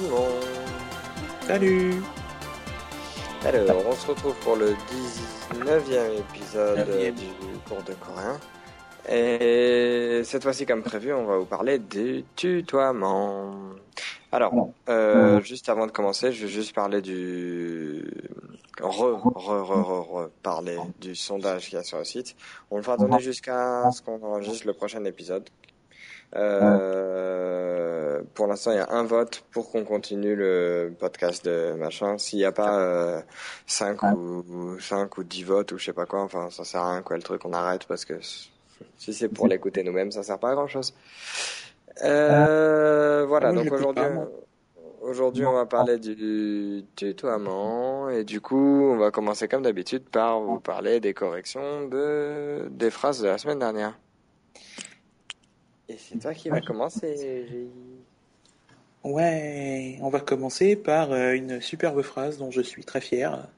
Bonjour tout le monde. Salut Alors, on se retrouve pour le 19e épisode 19e. du cours de coréen. Et cette fois-ci, comme prévu, on va vous parler du tutoiement. Alors, euh, juste avant de commencer, je vais juste parler du... Re, re, re, re, re, parler du sondage qu'il y a sur le site. On le fera donner jusqu'à ce qu'on enregistre le prochain épisode. Euh, pour l'instant, il y a un vote pour qu'on continue le podcast de machin. S'il n'y a pas euh, 5 ou 5 ou 10 votes ou je sais pas quoi, enfin ça sert à rien quoi le truc, on arrête parce que si c'est pour l'écouter nous-mêmes, ça sert pas à grand chose. Euh, voilà, Ah, moi, je donc aujourd'hui, moi. aujourd'hui on va parler du tutoiement et du coup on va commencer comme d'habitude par vous parler des corrections de des phrases de la semaine dernière. Et c'est toi qui vas commencer, Ouais, on va commencer par euh, une superbe phrase dont je suis très fier.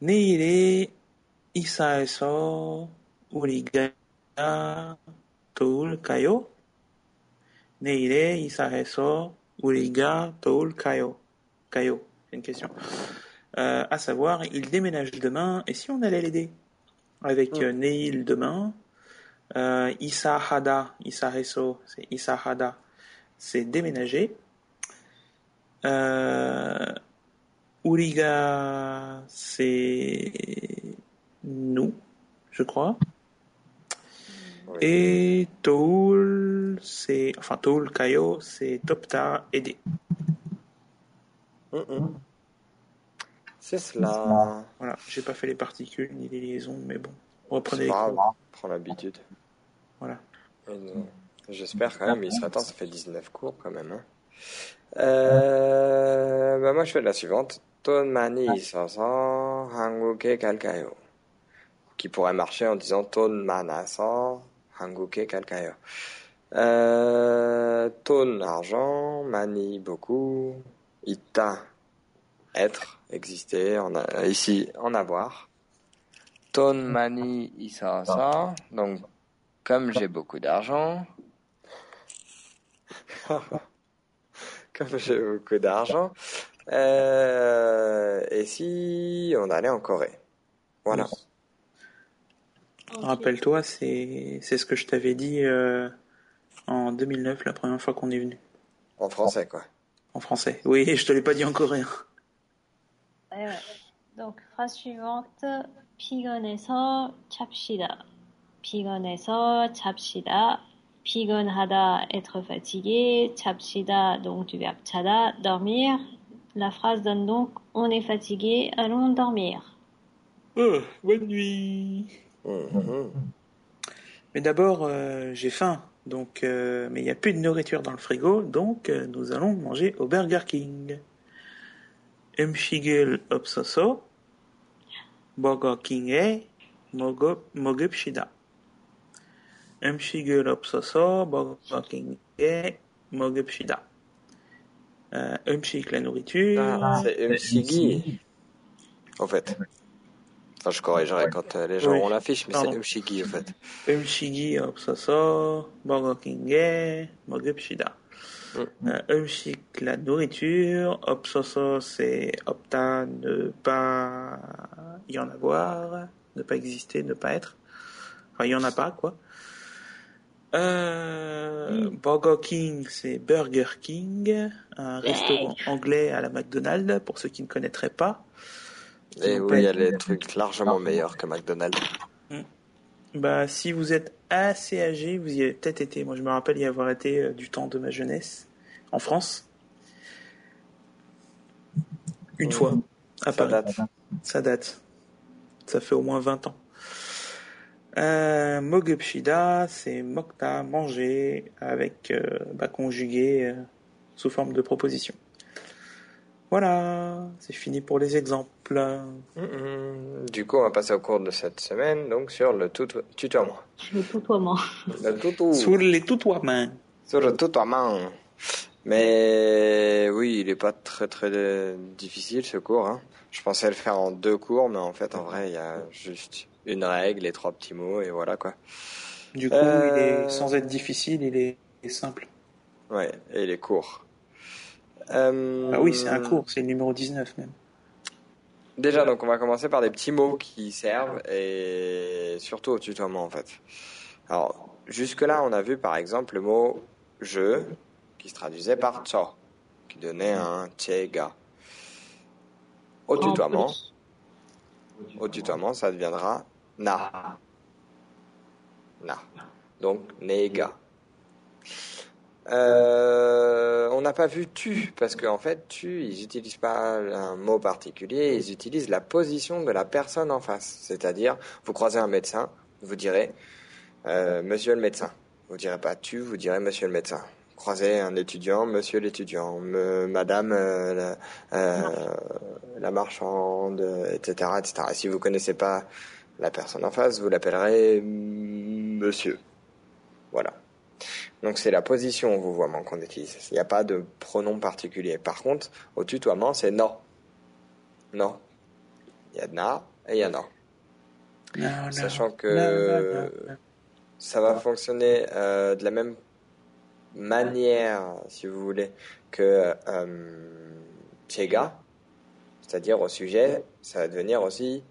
Nihile isaiso uriga toul kayo. Nihile isaiso uriga toul kayo. Kayo, c'est une question. Euh, à savoir, il déménage demain, et si on allait l'aider? Avec hmm. euh, Neil demain, euh, Isahada, Isaheso, c'est Isahada, c'est déménager. Euh, Uriga, c'est nous, je crois. Oui. Et Toul, c'est, enfin Toul Kayo, c'est Topta aider. Mm, mm. C'est cela. Voilà, j'ai pas fait les particules ni les liaisons, mais bon, on prend les l'habitude. Voilà. J'espère quand même, il serait temps, ça fait 19 cours quand même. Hein. Euh, bah, moi je fais la suivante. Ton mani hanguke kalkayo. Qui pourrait marcher en disant ton manaso hanguke kalkayo. Euh, ton argent, mani beaucoup, ita être, exister, a, euh, ici en avoir. Ton ah. Tonmani Isasa. Ah. Donc, comme j'ai beaucoup d'argent. comme j'ai beaucoup d'argent. Euh, et si on allait en Corée Voilà. Rappelle-toi, c'est ce que je t'avais dit euh, en 2009, la première fois qu'on est venu. En français, quoi. En français, oui, je te l'ai pas dit en coréen. Donc, phrase suivante. 피곤해서 잡시다. 피곤해서 잡시다. 피곤하다, être fatigué. 잡시다, donc du verbe chada, dormir. La phrase donne donc on est fatigué, allons dormir. Oh, bonne nuit. Mhm. Mais d'abord, euh, j'ai faim. Donc, euh, mais il n'y a plus de nourriture dans le frigo, donc euh, nous allons manger au Burger King. 음식 을 없어서 버거 킹에 먹어 먹읍시다. 음식을 없어서 버거 킹에 먹읍시다. Euh, 음식, la nourriture. Ah, c'est Umshigi, en fait. Enfin, je corrigerai quand euh, les gens Oui. ont l'affiche, mais c'est Pardon. Umshigi, en fait. 음식이 없어서 버거킹에 먹읍시다. Mm. Eumchik, la nourriture. Obsoso, c'est opta, ne pas y en avoir, ne pas exister, ne pas être. Enfin, il n'y en a pas, quoi. Euh, mm. Burger King, c'est Burger King, un restaurant anglais à la McDonald's, pour ceux qui ne connaîtraient pas. Eh Et oui, il y a les trucs largement meilleurs que McDonald's. Bah, si vous êtes assez âgé, vous y avez peut-être été. Moi, je me rappelle y avoir été euh, du temps de ma jeunesse, en France. Une fois, à Ça Paris. date. Ça date. Ça fait au moins 20 ans. Euh, c'est mokta, manger, avec, euh, bah, conjugué euh, sous forme de proposition. Voilà, c'est fini pour les exemples. Du coup, on va passer au cours de cette semaine, donc sur le tutoiement. Le tutoiement. Le. Sur les tutoiements. Sur le tutoiement. Mais oui, il est pas très très euh, difficile ce cours. Hein. Je pensais le faire en deux cours, mais en fait, en vrai, il y a juste une règle et trois petits mots et voilà quoi. Du coup, Euh, il est, sans être difficile, il est, il est simple. Ouais, et il est court. Euh, Ah oui, c'est un cours, c'est le numéro 19 même. Déjà, donc on va commencer par des petits mots qui servent et surtout au tutoiement en fait. Alors, jusque-là, on a vu par exemple le mot je qui se traduisait par cho, qui donnait un chega. Au En tutoiement, au tutoiement, ça deviendra na. Na. Donc, nega. Euh, on n'a pas vu tu, parce qu'en fait, tu, ils n'utilisent pas un mot particulier, ils utilisent la position de la personne en face. C'est-à-dire, vous croisez un médecin, vous direz euh, Monsieur le médecin. Vous direz pas tu, vous direz Monsieur le médecin. Croisez un étudiant, Monsieur l'étudiant, me- Madame euh, la, euh, la marchande, etc., etc. Et si vous connaissez pas la personne en face, vous l'appellerez Monsieur. Voilà. Donc c'est la position au vouvoiement qu'on utilise. Il n'y a pas de pronom particulier. Par contre, au tutoiement, c'est non. Non. Il y a na et il y a non. Sachant que non, non, non. ça va fonctionner euh, de la même manière, si vous voulez, que euh, Chega, c'est-à-dire au sujet, ça va devenir aussi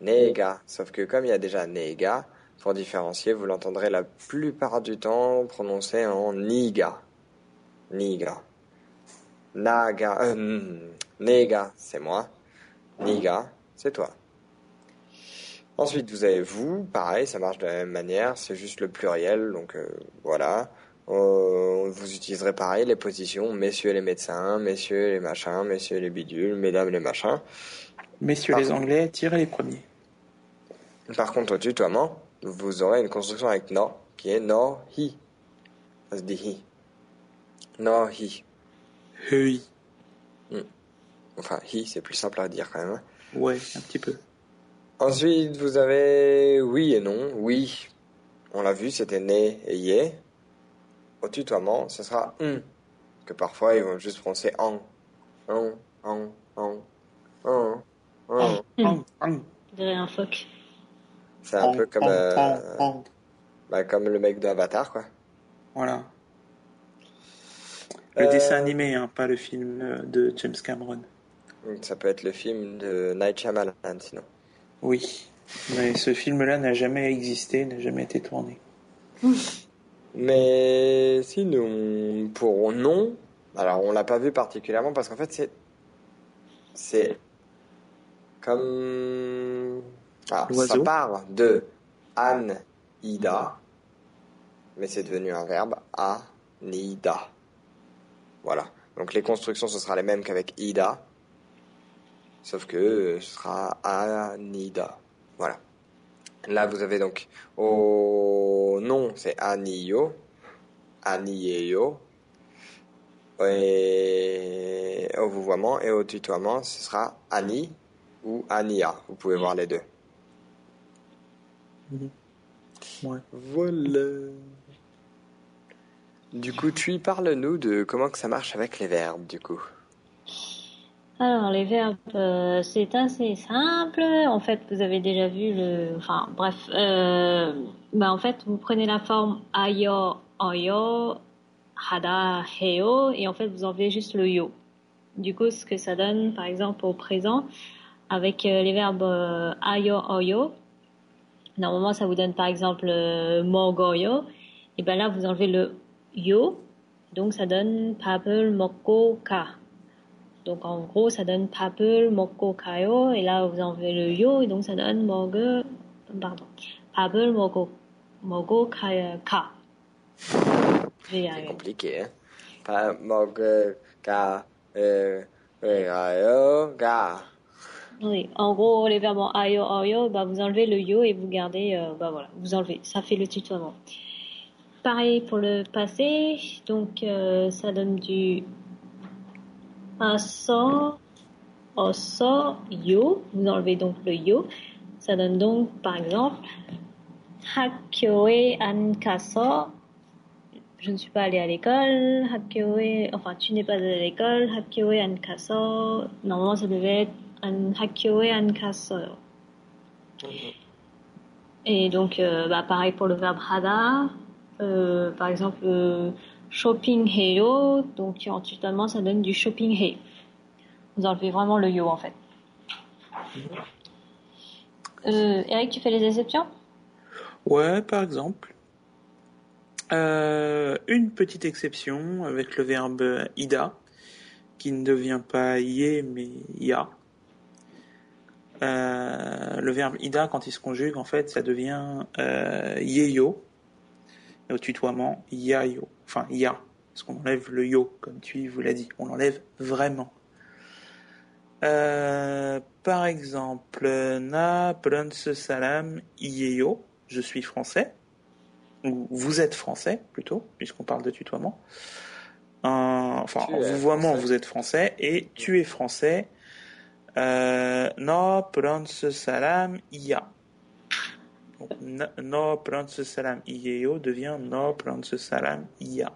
Nega. Sauf que comme il y a déjà Nega, pour différencier, vous l'entendrez la plupart du temps prononcé en Niga. Niga. Naga. euh, Nega, c'est moi. Niga, c'est toi. Ensuite, vous avez vous, pareil, ça marche de la même manière, c'est juste le pluriel, donc euh, voilà. Euh, vous utiliserez pareil les positions, messieurs les médecins, messieurs les machins, messieurs les bidules, mesdames les machins. Messieurs Par les Anglais, tirez les premiers. Par contre, au tutoiement, vous aurez une construction avec no, qui est no hi. Ça se dit hi. No hi. Hey. Enfin, hi, c'est plus simple à dire quand même. hein. Ouais, un petit peu. Ensuite, vous avez oui et non. Oui, on l'a vu, c'était né et yé. Au tutoiement, ce sera un. Que parfois, ils vont juste prononcer en. En, en, en, en, en. Dirais un phoque. C'est un peu comme, euh, bah, comme le mec d'Avatar, quoi. Voilà. Le Euh, dessin animé, hein, pas le film euh, de James Cameron. Ça peut être le film de Night Shyamalan, sinon. Oui. Mais ce film-là n'a jamais existé, n'a jamais été tourné. Mais sinon, pour non, alors on l'a pas vu particulièrement parce qu'en fait c'est c'est comme ah, ça part de an ida, mais c'est devenu un verbe anida. Voilà. Donc les constructions ce sera les mêmes qu'avec ida, sauf que ce sera anida. Voilà. Là, vous avez donc au nom, c'est Anio, Anieo, et au vouvoiement et au tutoiement, ce sera Ani ou Ania. Vous pouvez voir les deux. Ouais. Voilà. Du coup, tu parles-nous de comment que ça marche avec les verbes, du coup. Alors, les verbes, euh, c'est assez simple. En fait, vous avez déjà vu le... Enfin, bref. Euh, bah, en fait, vous prenez la forme ayo, oyo, hada, heo, et en fait, vous enlevez juste le yo. Du coup, ce que ça donne, par exemple, au présent, avec euh, les verbes euh, ayo, oyo, normalement, ça vous donne, par exemple, euh, mogoyo, et ben là, vous enlevez le yo, donc ça donne papel, moko, ka. Donc en gros, ça donne papel, moko, kayo, et là vous enlevez le yo, et donc ça donne moge, pardon, papel, mogo, mogo, ka, ka. C'est compliqué, hein. Pas mog, ka, euh, euh, ga. Oui, en gros, les verbes en ayo, oyo, bah, vous enlevez le yo et vous gardez, euh, bah voilà, vous enlevez. Ça fait le tutoiement. Pareil pour le passé, donc euh, ça donne du aso, oso, yo. Vous enlevez donc le yo. Ça donne donc, par exemple, hakyoe an kaso. Je ne suis pas allée à l'école. Hakyoe, enfin, tu n'es pas allé à l'école. Hakyoe an kaso. Normalement, ça devait être an hakyoe an kaso. Et donc, euh, bah, pareil pour le verbe hada. Euh, par exemple, euh, shopping heyo, donc en tutoiement ça donne du shopping hey. Vous enlevez vraiment le yo en fait. Eric, tu fais les exceptions? Ouais, par exemple. Une petite exception avec le verbe ida, qui ne devient pas yé mais ya. Euh, le verbe ida, quand il se conjugue, en fait, ça devient euh, yeyo. Au tutoiement, yayo. Enfin, ya. Parce qu'on enlève le yo, comme tu vous l'as dit. On l'enlève vraiment. Euh, par exemple, na pronce salam yeyo. Je suis français. Ou vous êtes français, plutôt, puisqu'on parle de tutoiement. Euh, enfin, en vouvoiement, vous êtes français. Et tu es français. Euh, no pronce salam iya. Donc, no pronce salam iyeyo devient no pronce salam iya.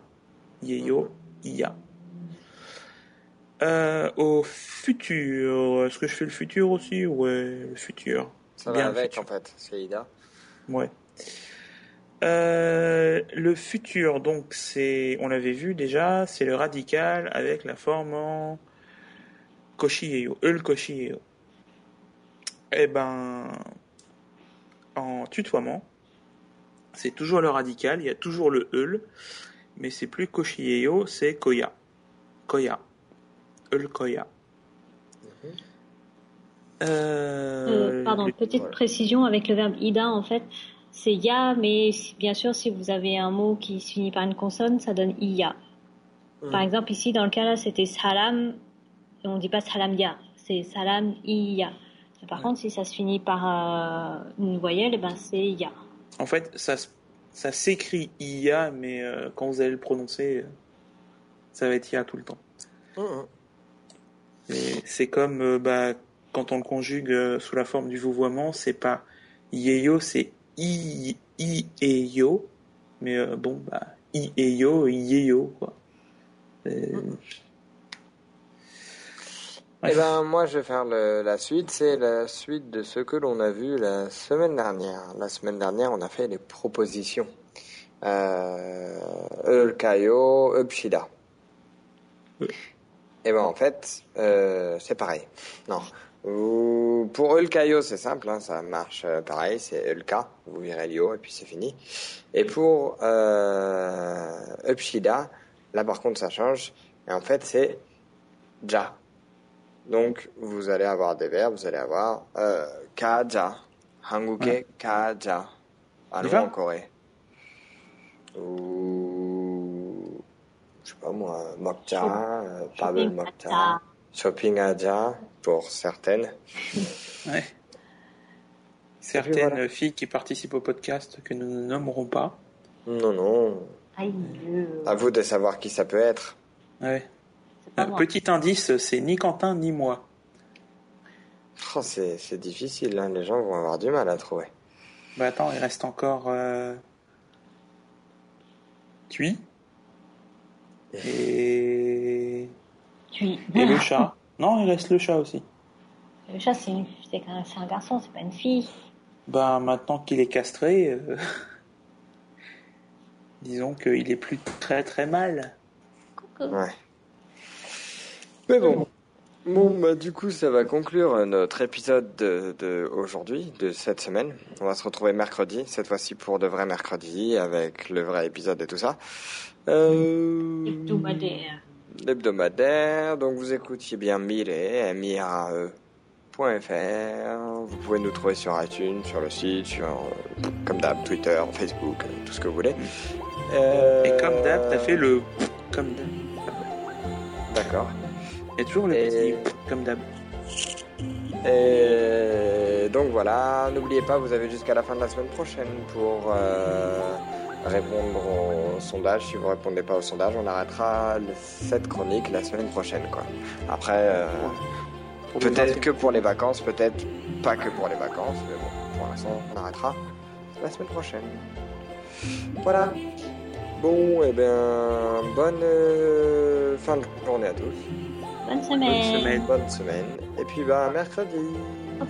Yeyo iya. Euh, au futur, est-ce que je fais le futur aussi? Ouais, le futur. Ça va avec en fait, c'est Ida. Ouais. Euh, le futur, donc c'est, on l'avait vu déjà, c'est le radical avec la forme en koshieyo, eul koshieyo. Eh ben, en tutoiement, c'est toujours le radical, il y a toujours le eul, mais c'est plus koshieyo, c'est koya. Koya. Eul koya. Mhm. Euh, pardon, petite précision avec le verbe ida en fait c'est ya, mais bien sûr, si vous avez un mot qui se finit par une consonne, ça donne iya. Par exemple, ici, dans le cas là, c'était salam, on dit pas salam ya, c'est salam iya. Par contre, si ça se finit par euh, une voyelle, eh ben c'est ya. En fait, ça, ça s'écrit iya, mais euh, quand vous allez le prononcer, ça va être ya tout le temps. C'est comme euh, bah, quand on le conjugue sous la forme du vouvoiement, c'est pas yeyo, c'est I, I et Yo, mais euh, bon, bah, I et Yo, I et Yo, quoi. Eh ben, moi, je vais faire le, la suite. C'est la suite de ce que l'on a vu la semaine dernière. La semaine dernière, on a fait les propositions. Euh, Eulkayo, Upshida. Et eh ben, en fait, euh, c'est pareil. Non. Pour Ulkayo, c'est simple, hein, ça marche euh, pareil, c'est Ulka, vous virez l'Io et puis c'est fini. Et pour euh, Upshida, là par contre ça change, et en fait c'est Ja. Donc vous allez avoir des verbes, vous allez avoir euh, Kaja, Hanguke Kaja, allons en Corée. Ou je sais pas moi, Mokja, euh, Pavel Mokja. Shopping Aja pour certaines. ouais. Certaines filles qui participent au podcast que nous ne nommerons pas. Non, non. À vous de savoir qui ça peut être. Ouais. Petit indice, c'est ni Quentin ni moi. Oh, c'est difficile, hein. les gens vont avoir du mal à trouver. Bah attends, il reste encore euh... Tui. Et et le chat. Non, il reste le chat aussi. Le chat, c'est un garçon, c'est pas une fille. Bah, maintenant qu'il est castré, euh, disons qu'il est plus très très mal. Coucou. Ouais. Mais bon. Bon, bah, du coup, ça va conclure notre épisode de, de aujourd'hui, de cette semaine. On va se retrouver mercredi, cette fois-ci pour de vrai mercredi, avec le vrai épisode et tout ça. Euh... Hebdomadaire l'hebdomadaire. Donc vous écoutiez bien Mire, mirae.fr. Vous pouvez nous trouver sur iTunes, sur le site, sur comme d'hab Twitter, Facebook, tout ce que vous voulez. Euh... Et comme d'hab, t'as fait le comme d'hab. D'accord. Et toujours le petit comme d'hab. Et donc voilà, n'oubliez pas, vous avez jusqu'à la fin de la semaine prochaine pour euh, répondre au sondage. Si vous répondez pas au sondage, on arrêtera cette chronique la semaine prochaine. Quoi. Après, euh, peut-être que pour les vacances, peut-être pas que pour les vacances, mais bon, pour l'instant, on arrêtera la semaine prochaine. Voilà. Bon, et eh bien, bonne euh, fin de journée à tous. Bonne semaine. Bonne semaine. Bonne semaine. Et puis, bah, mercredi.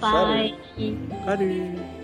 Bye. Salut. Salut.